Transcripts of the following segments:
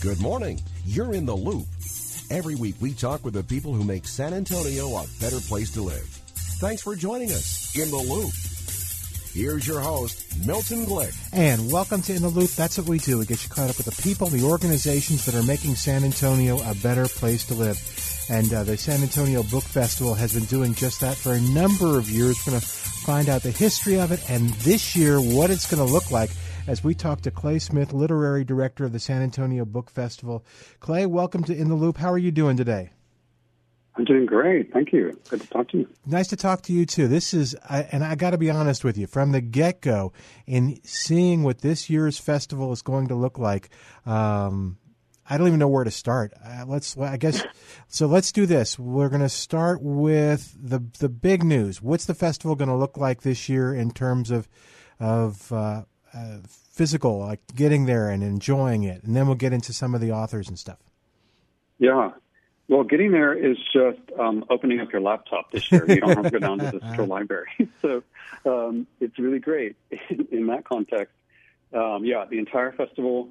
Good morning. You're in the loop. Every week we talk with the people who make San Antonio a better place to live. Thanks for joining us in the loop. Here's your host, Milton Glick. And welcome to In the Loop. That's what we do. We get you caught up with the people, the organizations that are making San Antonio a better place to live. And uh, the San Antonio Book Festival has been doing just that for a number of years. We're going to find out the history of it and this year what it's going to look like as we talk to Clay Smith, literary director of the San Antonio Book Festival. Clay, welcome to In the Loop. How are you doing today? I'm doing great. Thank you. Good to talk to you. Nice to talk to you too. This is, and I got to be honest with you, from the get go, in seeing what this year's festival is going to look like, um, I don't even know where to start. Uh, let's, I guess, so let's do this. We're going to start with the the big news. What's the festival going to look like this year in terms of of uh, uh, physical, like getting there and enjoying it, and then we'll get into some of the authors and stuff. Yeah. Well, getting there is just um, opening up your laptop this year. You don't have to go down to the central library. So um, it's really great in, in that context. Um, yeah, the entire festival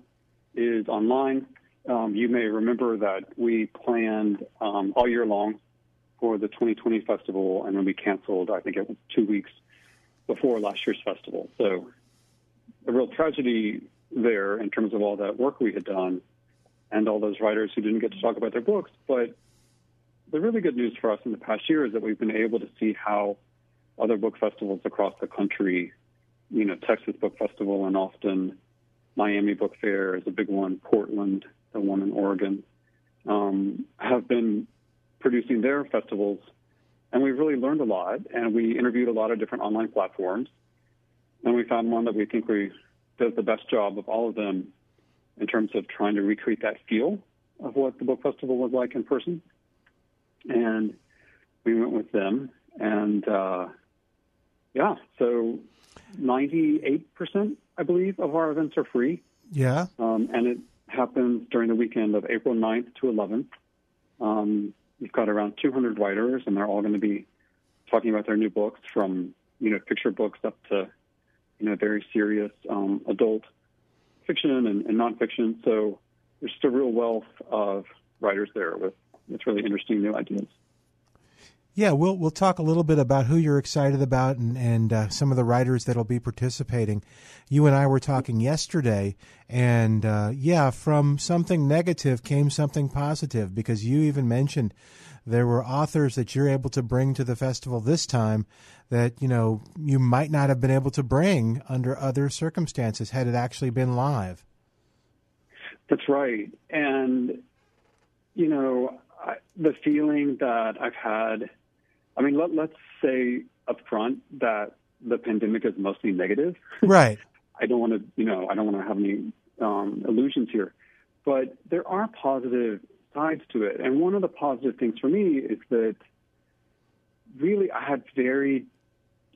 is online. Um, you may remember that we planned um, all year long for the 2020 festival, and then we canceled, I think it was two weeks before last year's festival. So a real tragedy there in terms of all that work we had done and all those writers who didn't get to talk about their books. But the really good news for us in the past year is that we've been able to see how other book festivals across the country, you know, Texas Book Festival in Austin, Miami Book Fair is a big one, Portland, the one in Oregon, um, have been producing their festivals. And we've really learned a lot, and we interviewed a lot of different online platforms and we found one that we think we does the best job of all of them in terms of trying to recreate that feel of what the book festival was like in person. And we went with them, and uh, yeah, so 98%, I believe, of our events are free. Yeah. Um, and it happens during the weekend of April 9th to 11th. Um, we've got around 200 writers, and they're all going to be talking about their new books from, you know, picture books up to you know, very serious um, adult fiction and, and nonfiction. So there's just a real wealth of writers there with, with really interesting new ideas. Yeah, we'll we'll talk a little bit about who you're excited about and and uh, some of the writers that'll be participating. You and I were talking yesterday, and uh, yeah, from something negative came something positive because you even mentioned there were authors that you're able to bring to the festival this time that you know you might not have been able to bring under other circumstances had it actually been live. That's right, and you know I, the feeling that I've had. I mean, let, let's say upfront that the pandemic is mostly negative. Right. I don't want to, you know, I don't want to have any um, illusions here, but there are positive sides to it. And one of the positive things for me is that really I had very,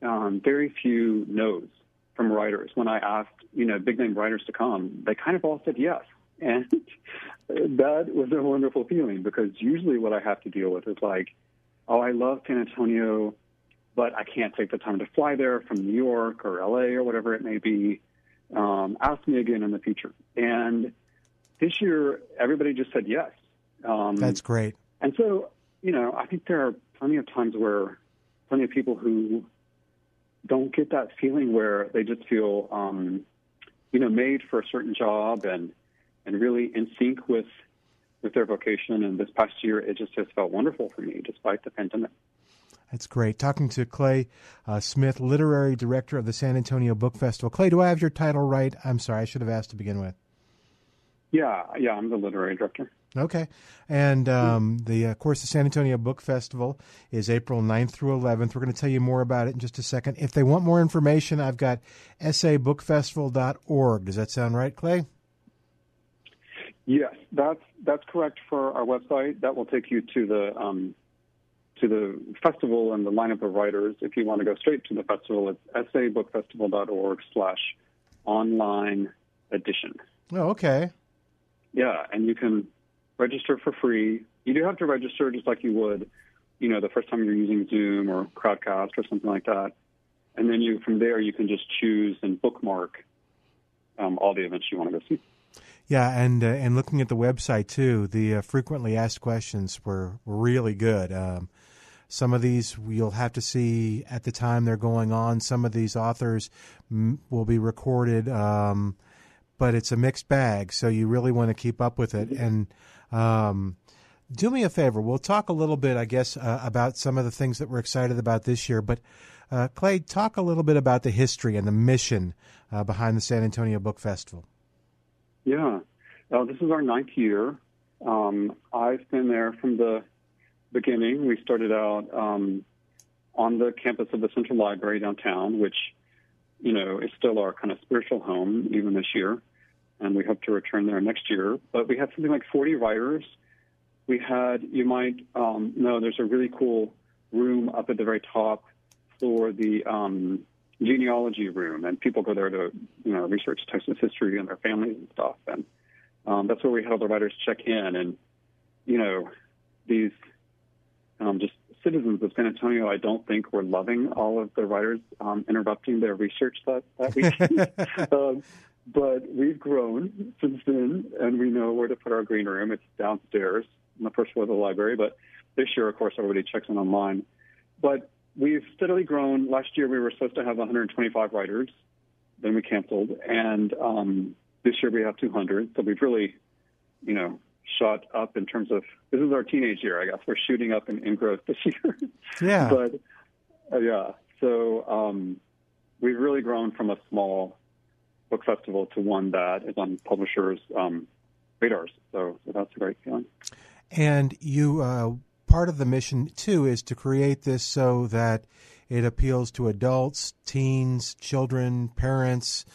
um, very few no's from writers when I asked, you know, big name writers to come. They kind of all said yes. And that was a wonderful feeling because usually what I have to deal with is like, oh, I love San Antonio, but I can't take the time to fly there from New York or LA or whatever it may be. Um, ask me again in the future. And this year, everybody just said yes. Um, That's great. And so, you know, I think there are plenty of times where plenty of people who don't get that feeling where they just feel, um, you know, made for a certain job and and really in sync with with their vocation. And this past year, it just has felt wonderful for me, despite the pandemic. That's great. Talking to Clay uh, Smith, literary director of the San Antonio Book Festival. Clay, do I have your title right? I'm sorry, I should have asked to begin with. Yeah, yeah, I'm the literary director. Okay. And um, the, of course, the San Antonio Book Festival is April 9th through 11th. We're going to tell you more about it in just a second. If they want more information, I've got sabookfestival.org. Does that sound right, Clay? Yes, that's that's correct for our website. That will take you to the um, to the festival and the lineup of writers. If you want to go straight to the festival, it's sabookfestival.org slash online edition. Oh, okay. Yeah, and you can register for free. You do have to register just like you would, you know, the first time you're using Zoom or Crowdcast or something like that. And then you, from there, you can just choose and bookmark um, all the events you want to go see. Yeah, and uh, and looking at the website too, the uh, frequently asked questions were, really good. Um, some of these you'll have to see at the time they're going on. Some of these authors m- will be recorded, um, but it's a mixed bag. So you really want to keep up with it. And um, do me a favor. We'll talk a little bit, I guess, uh, about some of the things that we're excited about this year. But uh, Clay, talk a little bit about the history and the mission uh, behind the San Antonio Book Festival. Yeah, this is our ninth year. Um, I've been there from the beginning. We started out um, on the campus of the Central Library downtown, which you know is still our kind of spiritual home even this year, and we hope to return there next year. But we had something like 40 writers. We had, you might um, know, there's a really cool room up at the very top for the um, genealogy room, and people go there to you know research Texas history and their families and stuff. And um, that's where we had all the writers check in, and you know these um, just citizens of San Antonio. I don't think were loving all of the writers um, interrupting their research that that week. um, but we've grown since then, and we know where to put our green room. It's downstairs on the first floor of the library. But this year, of course, everybody checks in online. But we've steadily grown. Last year, we were supposed to have 125 writers. Then we canceled, and um, this year we have 200. So we've really, you know, shot up in terms of this is our teenage year. I guess we're shooting up in, in growth this year. Yeah. but uh, yeah, so um, we've really grown from a small book festival to one that is on publishers' um, radars. So, so that's a great feeling. And you, uh, part of the mission too is to create this so that it appeals to adults, teens, children, parents,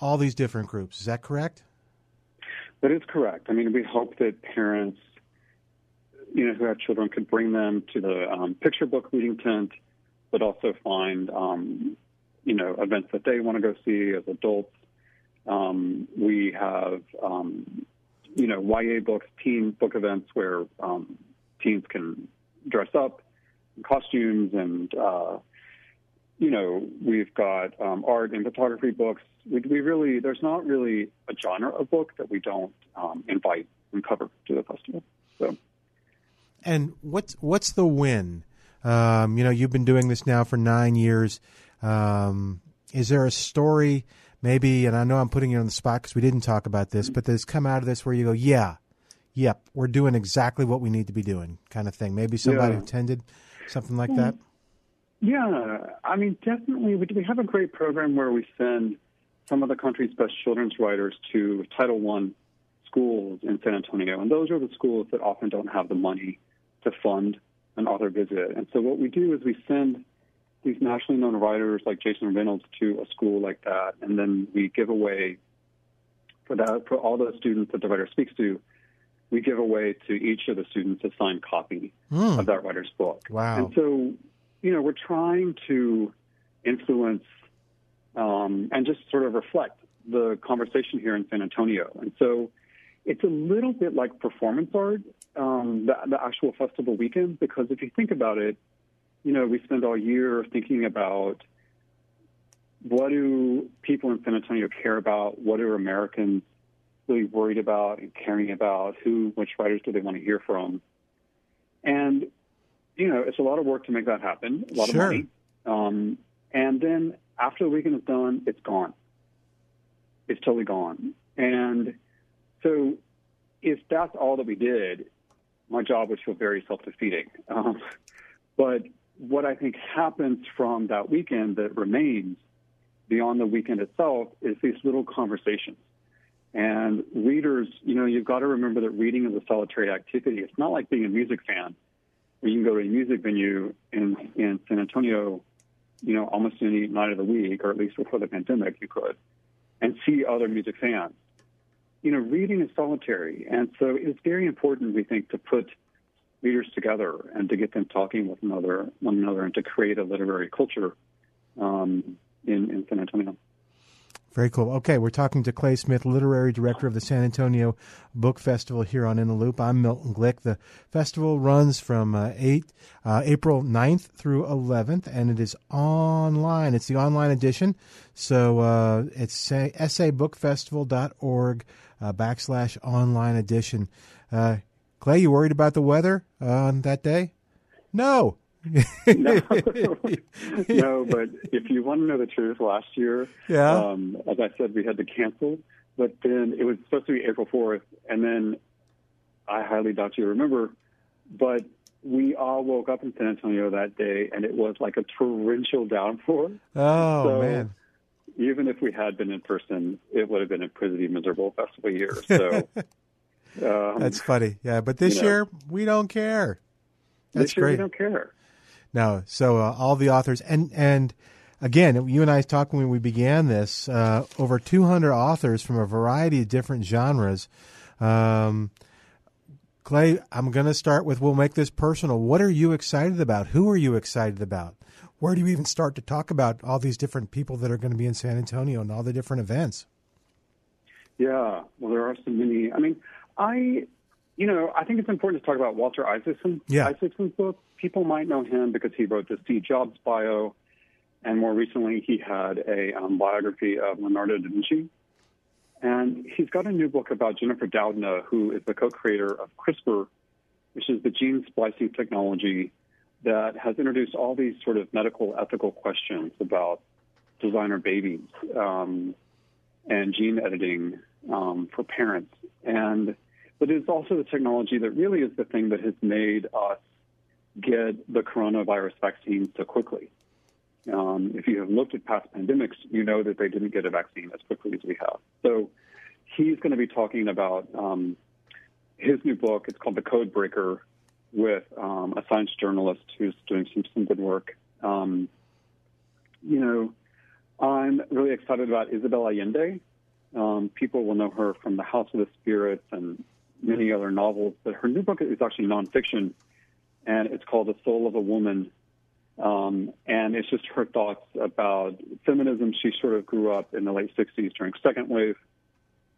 all these different groups. Is that correct? That is correct. I mean, we hope that parents, you know, who have children could bring them to the um, picture book reading tent, but also find, um, you know, events that they want to go see as adults. Um, we have, um, you know, YA books, teen book events where um, teens can dress up in costumes and, uh, you know, we've got um, art and photography books. We, we, really, there's not really a genre of book that we don't um, invite and cover to the festival. So, and what's what's the win? Um, you know, you've been doing this now for nine years. Is there a story, maybe? And I know I'm putting you on the spot because we didn't talk about this, but there's come out of this where you go, yeah, yep, we're doing exactly what we need to be doing, kind of thing. Maybe somebody Yeah. attended something like that. Yeah, I mean, definitely. We we have a great program where we send some of the country's best children's writers to Title I schools in San Antonio, and those are the schools that often don't have the money to fund an author visit. And so what we do is we send these nationally known writers like Jason Reynolds to a school like that, and then we give away for that for all those students that the writer speaks to. We give away to each of the students a signed copy Hmm. of that writer's book. Wow. And so, you know, we're trying to influence um, and just sort of reflect the conversation here in San Antonio. And so it's a little bit like performance art, um, the, the actual festival weekend, because if you think about it, you know, we spend all year thinking about what do people in San Antonio care about? What are Americans really worried about and caring about? Who, which writers do they want to hear from? And, you know, it's a lot of work to make that happen, a lot Sure. of money. Um, and then after the weekend is done, it's gone. It's totally gone. And so if that's all that we did, my job would feel very self defeating. Um, but what I think happens from that weekend that remains beyond the weekend itself is these little conversations. And readers, you know, you've got to remember that reading is a solitary activity. It's not like being a music fan where you can go to a music venue in, in San Antonio, you know, almost any night of the week, or at least before the pandemic, you could, and see other music fans. You know, reading is solitary. And so it's very important, we think, to put readers together and to get them talking with another, one another and to create a literary culture um, in, in San Antonio. Very cool. Okay, we're talking to Clay Smith, literary director of the San Antonio Book Festival here on In the Loop. I'm Milton Glick. The festival runs from uh, 8 uh, April 9th through 11th, and it is online. It's the online edition, so uh, it's sabookfestival.org uh, backslash online edition. Uh, Clay, you worried about the weather on that day? No. no. no, but if you want to know the truth, last year, yeah. um, as I said, we had to cancel, but then it was supposed to be April 4th, and then I highly doubt you remember, but we all woke up in San Antonio that day, and it was like a torrential downpour. Oh, so man. Even if we had been in person, it would have been a pretty miserable festival year. So um, that's funny. Yeah, but this you know, year, we don't care. That's this year great. we don't care. No, so uh, all the authors and and again, you and I talked when we began this. Uh, over 200 authors from a variety of different genres. Um, Clay, I'm going to start with. We'll make this personal. What are you excited about? Who are you excited about? Where do you even start to talk about all these different people that are going to be in San Antonio and all the different events? Yeah, well, there are so many. I mean, I you know, I think it's important to talk about Walter Isaacson. Yeah. Isaacson's book. People might know him because he wrote the Steve Jobs bio, and more recently he had a um, biography of Leonardo da Vinci. And he's got a new book about Jennifer Doudna, who is the co-creator of CRISPR, which is the gene splicing technology that has introduced all these sort of medical ethical questions about designer babies um, and gene editing um, for parents. And but it's also the technology that really is the thing that has made us get the coronavirus vaccine so quickly. Um, if you have looked at past pandemics, you know that they didn't get a vaccine as quickly as we have. So he's going to be talking about um, his new book. It's called The Code Breaker with um, a science journalist who's doing some, some good work. Um, you know, I'm really excited about Isabel Allende. Um, people will know her from The House of the Spirits and many other novels, but her new book is actually nonfiction, and it's called The Soul of a Woman. Um, and it's just her thoughts about feminism. She sort of grew up in the late 60s during second wave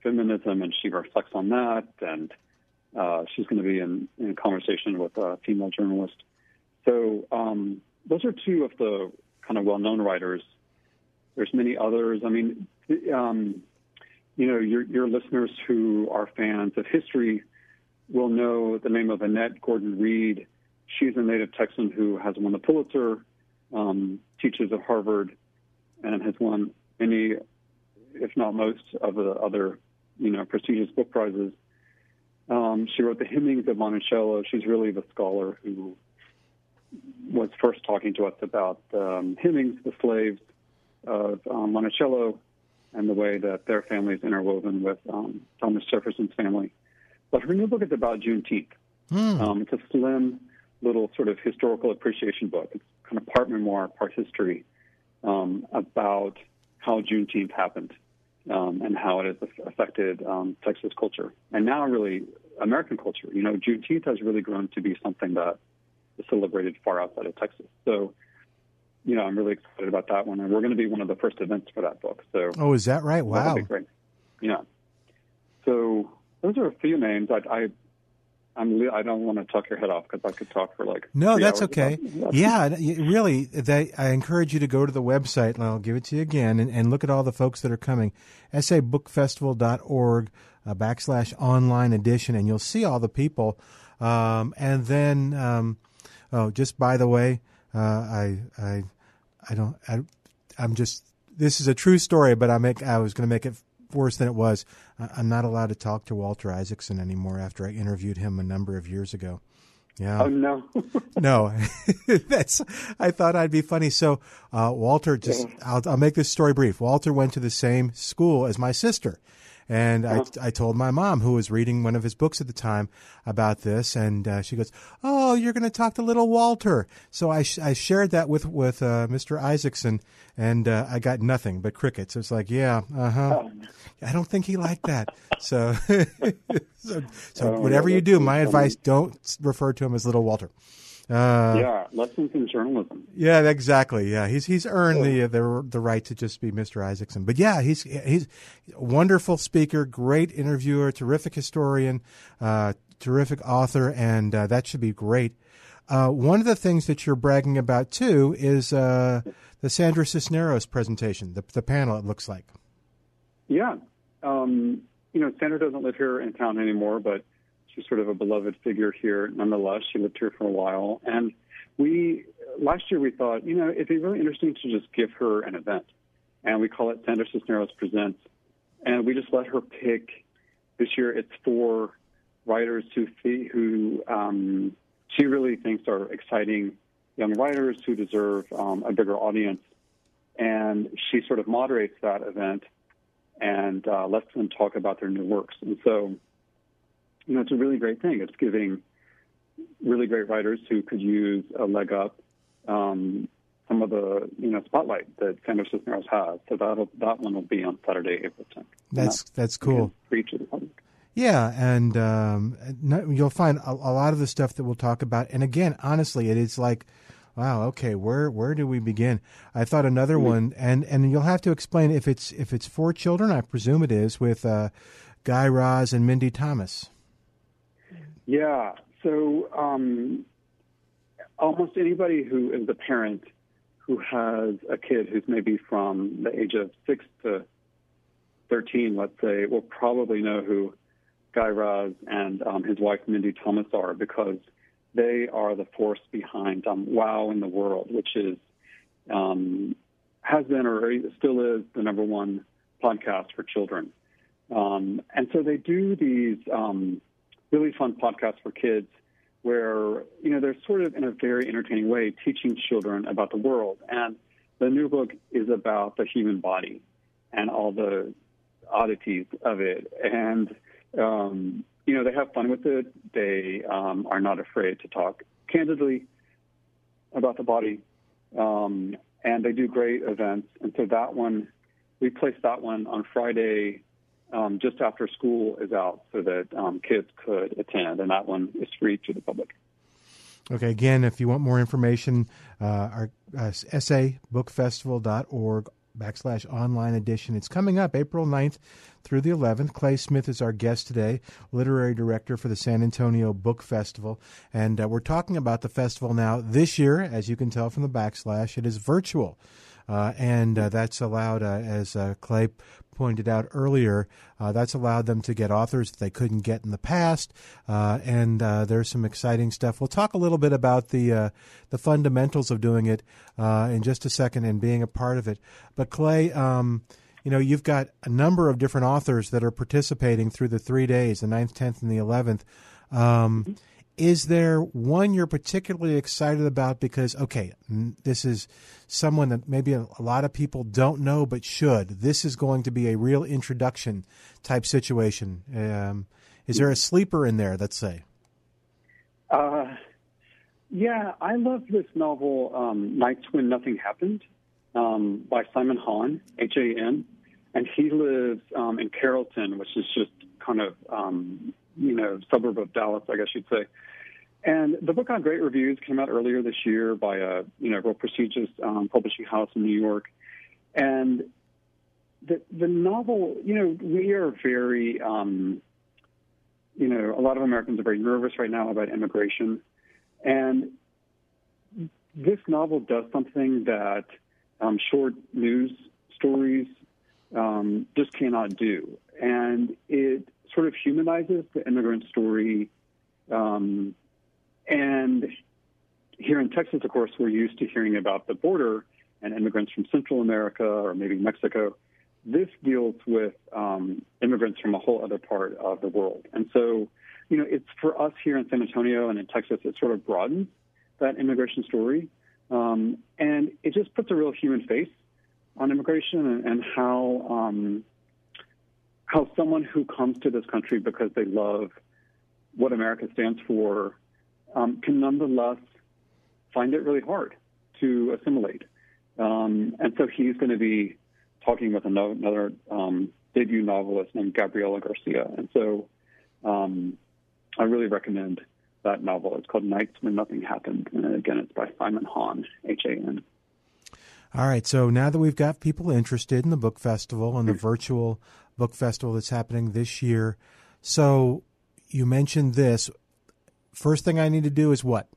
feminism, and she reflects on that. And uh, she's going to be in, in conversation with a female journalist. So um, those are two of the kind of well-known writers. There's many others. I mean, um, you know, your, your listeners who are fans of history will know the name of Annette Gordon Reed. She's a native Texan who has won the Pulitzer, um, teaches at Harvard, and has won many, if not most, of the other, you know, prestigious book prizes. Um, she wrote the Hemings of Monticello. She's really the scholar who was first talking to us about um, Hemings, the slaves of um, Monticello, and the way that their family is interwoven with um, Thomas Jefferson's family. But her new book is about Juneteenth. Hmm. Um, it's a slim little sort of historical appreciation book. It's kind of part memoir, part history um, about how Juneteenth happened um, and how it has affected um, Texas culture and now really American culture. You know, Juneteenth has really grown to be something that is celebrated far outside of Texas. So you know, I'm really excited about that one, and we're going to be one of the first events for that book. So, oh, is that right? Wow, that'll be great. Yeah. So those are a few names. I, I I'm I don't want to talk your head off because I could talk for like no, that's okay. yeah, really, they, I encourage you to go to the website, and I'll give it to you again, and, and look at all the folks that are coming. sabookfestival.org uh, backslash online edition, and you'll see all the people. Um, and then, um, oh, just by the way, uh, I, I, I don't, I, I'm just, this is a true story, but I make, I was going to make it worse than it was. I, I'm not allowed to talk to Walter Isaacson anymore after I interviewed him a number of years ago. Yeah. Oh no. No, that's. I thought I'd be funny. So uh, Walter, just I'll, I'll make this story brief. Walter went to the same school as my sister, and I, I told my mom, who was reading one of his books at the time, about this, and uh, she goes, "Oh, you're going to talk to little Walter." So I, sh- I shared that with with uh, Mr. Isaacson, and uh, I got nothing but crickets. It's like, yeah, uh huh. I don't think he liked that. So, so, so Oh, whatever you do, my advice: don't refer to him as little Walter. Uh, yeah, lessons in journalism. Yeah, exactly. Yeah, he's he's earned the the the right to just be Mr. Isaacson. But yeah, he's he's a wonderful speaker, great interviewer, terrific historian, uh, terrific author, and uh, that should be great. Uh, one of the things that you're bragging about too is uh, the Sandra Cisneros presentation, the the panel. It looks like. Yeah, um, you know, Sandra doesn't live here in town anymore, but she's sort of a beloved figure here nonetheless. She lived here for a while. And we, last year we thought, you know, it'd be really interesting to just give her an event. And we call it Sandra Cisneros Presents. And we just let her pick. This year it's four writers who, who um, she really thinks are exciting young writers who deserve um, a bigger audience. And she sort of moderates that event and uh, lets them talk about their new works. And so you know, it's a really great thing. It's giving really great writers who could use a leg up um, some of the you know spotlight that Sandra Cisneros has. So that that one will be on Saturday, April 10th. That's that's cool. Free to the public. Yeah, and um, you'll find a, a, lot of the stuff that we'll talk about. And again, honestly, it is like, wow, okay, where where do we begin? I thought another mm-hmm. one, and and you'll have to explain if it's if it's for children. I presume it is with uh, Guy Raz and Mindy Thomas. Yeah. So um, almost anybody who is a parent who has a kid who's maybe from the age of six to 13, let's say, will probably know who Guy Raz and um, his wife Mindy Thomas are because they are the force behind um, Wow in the World, which is um, has been or still is the number one podcast for children. Um, and so they do these um, really fun podcast for kids where, you know, they're sort of in a very entertaining way teaching children about the world. And the new book is about the human body and all the oddities of it. And, um, you know, they have fun with it. They um, are not afraid to talk candidly about the body. Um, and they do great events. And so that one, we placed that one on Friday um, just after school is out so that um, kids could attend, and that one is free to the public. Okay, again, if you want more information, uh, our uh, sabookfestival.org backslash online edition. It's coming up April 9th through the 11th. Clay Smith is our guest today, literary director for the San Antonio Book Festival. And uh, we're talking about the festival now. This year, as you can tell from the backslash, it is virtual. Uh, and uh, that's allowed, uh, as Clay pointed out earlier, uh, that's allowed them to get authors that they couldn't get in the past, uh, and uh, there's some exciting stuff. We'll talk a little bit about the the fundamentals of doing it in just a second and being a part of it. But Clay. Um, you know, you've got a number of different authors that are participating through the three days, the 9th, 10th, and the 11th. Um, mm-hmm is there one you're particularly excited about because okay this is someone that maybe a, lot of people don't know but should. This is going to be a real introduction type situation. Um, is there a sleeper in there let's say? Uh, yeah i love this novel um, nights when nothing happened um, by simon han h-a-n and he lives um, in carrollton which is just kind of um, you know, suburb of Dallas, I guess you'd say. And the book on great reviews. Came out earlier this year by a you know real prestigious um, publishing house in New York. And the the novel, you know, we are very, um, you know, a lot of Americans are very nervous right now about immigration, and this novel does something that um, short news stories um, just cannot do, and it sort of humanizes the immigrant story. Um, and here in Texas, of course, we're used to hearing about the border and immigrants from Central America or maybe Mexico. This deals with um, immigrants from a whole other part of the world. And so, you know, it's for us here in San Antonio and in Texas, it sort of broadens that immigration story. Um, and it just puts a real human face on immigration and, and how um, how someone who comes to this country because they love what America stands for um, can nonetheless find it really hard to assimilate. Um, and so he's going to be talking with another, um, debut novelist named Gabriela Garcia. And so um, I really recommend that novel. It's called Nights When Nothing Happened, and again, it's by Simon Han, H A N. All right. So now that we've got people interested in the book festival and the virtual book festival that's happening this year, so you mentioned this. First thing I need to do is what?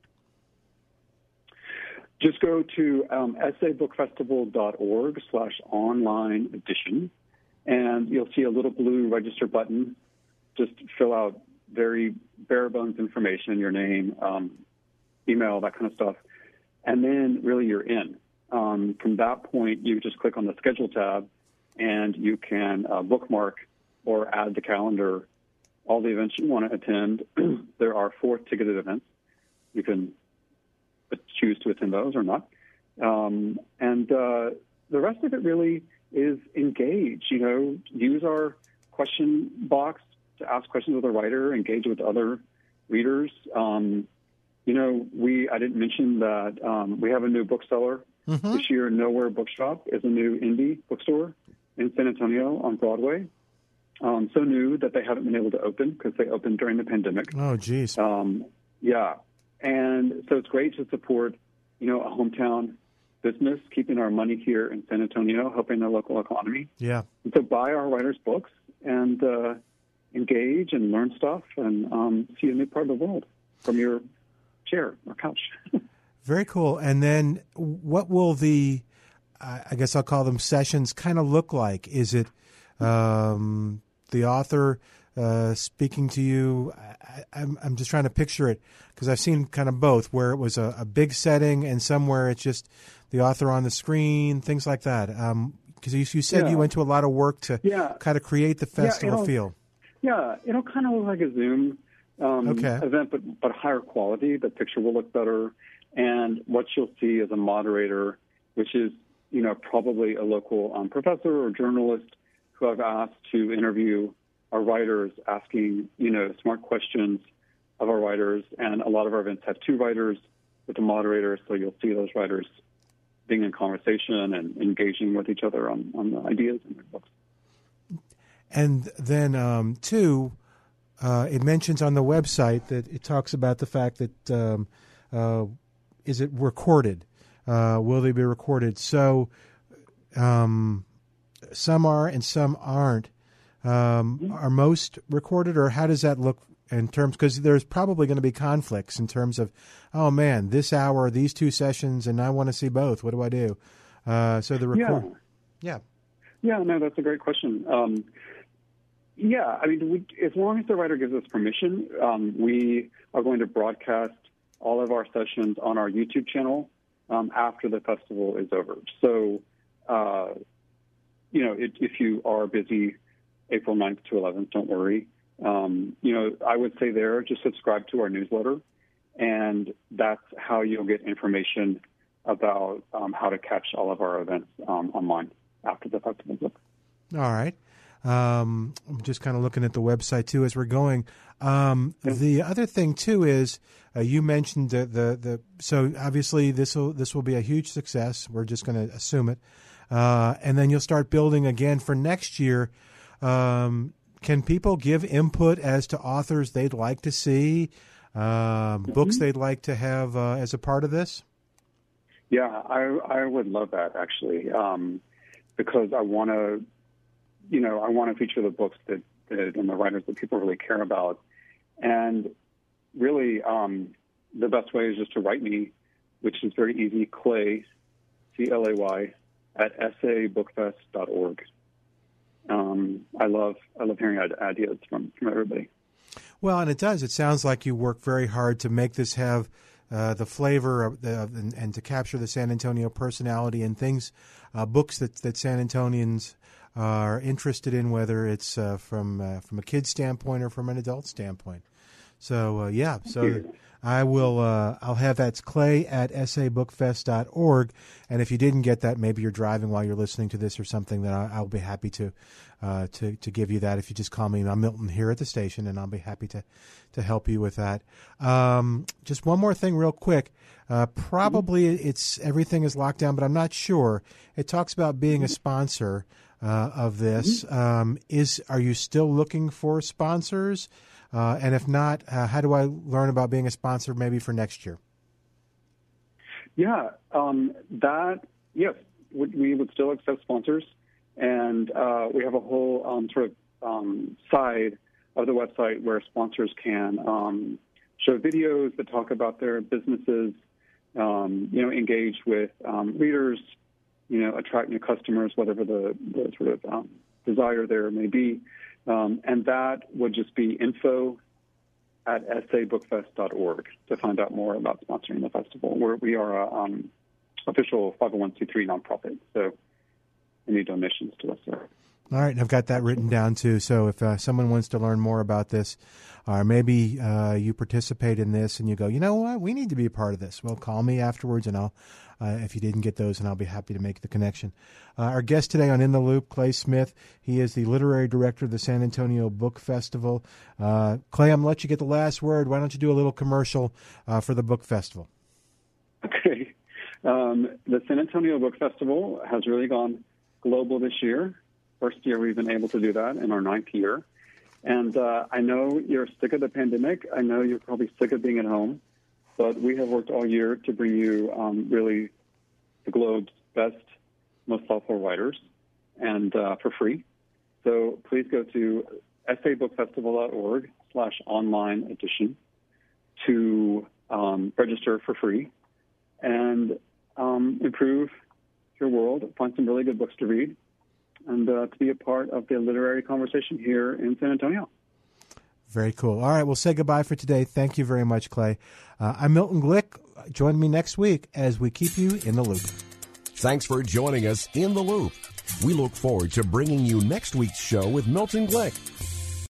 Just go to um, sabookfestival.org slash online edition, and you'll see a little blue register button. Just fill out very bare bones information, your name, um, email, that kind of stuff, and then really you're in. Um, from that point, you just click on the schedule tab, and you can uh, bookmark or add the calendar all the events you want to attend. there are four ticketed events. You can choose to attend those or not. Um, and uh, the rest of it really is engage. You know, use our question box to ask questions with a writer, engage with other readers. Um, you know, we I didn't mention that um, we have a new bookseller mm-hmm. this year. Nowhere Bookshop is a new indie bookstore in San Antonio on Broadway. Um, so new that they haven't been able to open because they opened during the pandemic. Oh, geez. Um, yeah, and so it's great to support, you know, a hometown business, keeping our money here in San Antonio, helping the local economy. Yeah. And so buy our writers' books and uh, engage and learn stuff and um, see a new part of the world from your chair or couch. Very cool. And then what will the, I guess I'll call them sessions, kind of look like? Is it um, the author uh, speaking to you? I, am I'm, I'm just trying to picture it because I've seen kind of both, where it was a, a, big setting and somewhere it's just the author on the screen, things like that. Because um, you, you, said yeah. you went to a lot of work to yeah. kind of create the festival yeah, feel. Yeah, it'll kind of look like a Zoom um, okay. event, but but higher quality. The picture will look better, and what you'll see is a moderator, which is you know probably a local um, professor or journalist who I've asked to interview our writers, asking you know smart questions of our writers. And a lot of our events have two writers with a moderator, so you'll see those writers being in conversation and engaging with each other on, on the ideas in their books. And then, um, two, uh, it mentions on the website that it talks about the fact that um, uh, is it recorded? Uh, will they be recorded? So um, some are and some aren't. Um, mm-hmm. Are most recorded, or how does that look in terms? Because there's probably going to be conflicts in terms of, oh man, this hour, these two sessions, and I want to see both. What do I do? Uh, so the record, yeah. yeah, yeah, no, that's a great question. Um, yeah, I mean, we, as long as the writer gives us permission, um, we are going to broadcast all of our sessions on our YouTube channel um, after the festival is over. So, uh, you know, it, if you are busy April 9th to 11th, don't worry. Um, you know, I would say there, just subscribe to our newsletter, and that's how you'll get information about um, how to catch all of our events um, online after the festival. is over. All right. Um, I'm just kind of looking at the website too as we're going. Um. The other thing too is uh, you mentioned the, the, the so obviously this will this will be a huge success. We're just going to assume it, uh, and then you'll start building again for next year. Um, can people give input as to authors they'd like to see, uh, mm-hmm. books they'd like to have uh, as a part of this? Yeah, I I would love that actually, um, because I want to you know, I want to feature the books that, that and the writers that people really care about. And really, um, the best way is just to write me, which is very easy, clay, C L A Y, at sabookfest.org. Um, I love I love hearing ideas from, from everybody. Well, and it does. It sounds like you work very hard to make this have uh, the flavor of the, and, and, to capture the San Antonio personality and things, uh, books that, that San Antonians are interested in, whether it's uh, from uh, from a kid standpoint or from an adult standpoint. So uh, yeah, so I will uh, I'll have that clay at sabookfest.org. And if you didn't get that, maybe you're driving while you're listening to this or something, then I, will be happy to uh, to to give you that. If you just call me, I'm Milton here at the station, and I'll be happy to to help you with that. Um, just one more thing, real quick. Uh, probably it's everything is locked down, but I'm not sure. It talks about being a sponsor. Uh, of this. Mm-hmm. Um, is are you still looking for sponsors? Uh, and if not, uh, how do I learn about being a sponsor maybe for next year? Yeah, um, that yes, we, we would still accept sponsors, and uh, we have a whole um, sort of um, side of the website where sponsors can um, show videos that talk about their businesses, um, you know, engage with um, readers, you know, attract new customers, whatever the, the sort of um, desire there may be. Um, and that would just be info at sabookfest.org to find out more about sponsoring the festival. We're, we are a um, official 501c3 nonprofit, so any donations to us are all right, I've got that written down too. So if uh, someone wants to learn more about this, or maybe uh, you participate in this and you go, you know what, we need to be a part of this. Well, call me afterwards, and I'll, uh, if you didn't get those, and I'll be happy to make the connection. Uh, our guest today on In the Loop, Clay Smith. He is the literary director of the San Antonio Book Festival. Uh, Clay, I'm let you get the last word. Why don't you do a little commercial uh, for the book festival? Okay, um, the San Antonio Book Festival has really gone global this year. First year we've been able to do that in our ninth year. And uh, I know you're sick of the pandemic. I know you're probably sick of being at home. But we have worked all year to bring you um, really the globe's best, most thoughtful writers and uh, for free. So please go to sabookfestival.org slash online edition to um, register for free and um, improve your world, find some really good books to read, and uh, to be a part of the literary conversation here in San Antonio. Very cool. All right, we'll say goodbye for today. Thank you very much, Clay. Uh, I'm Milton Glick. Join me next week as we keep you in the loop. Thanks for joining us in the loop. We look forward to bringing you next week's show with Milton Glick.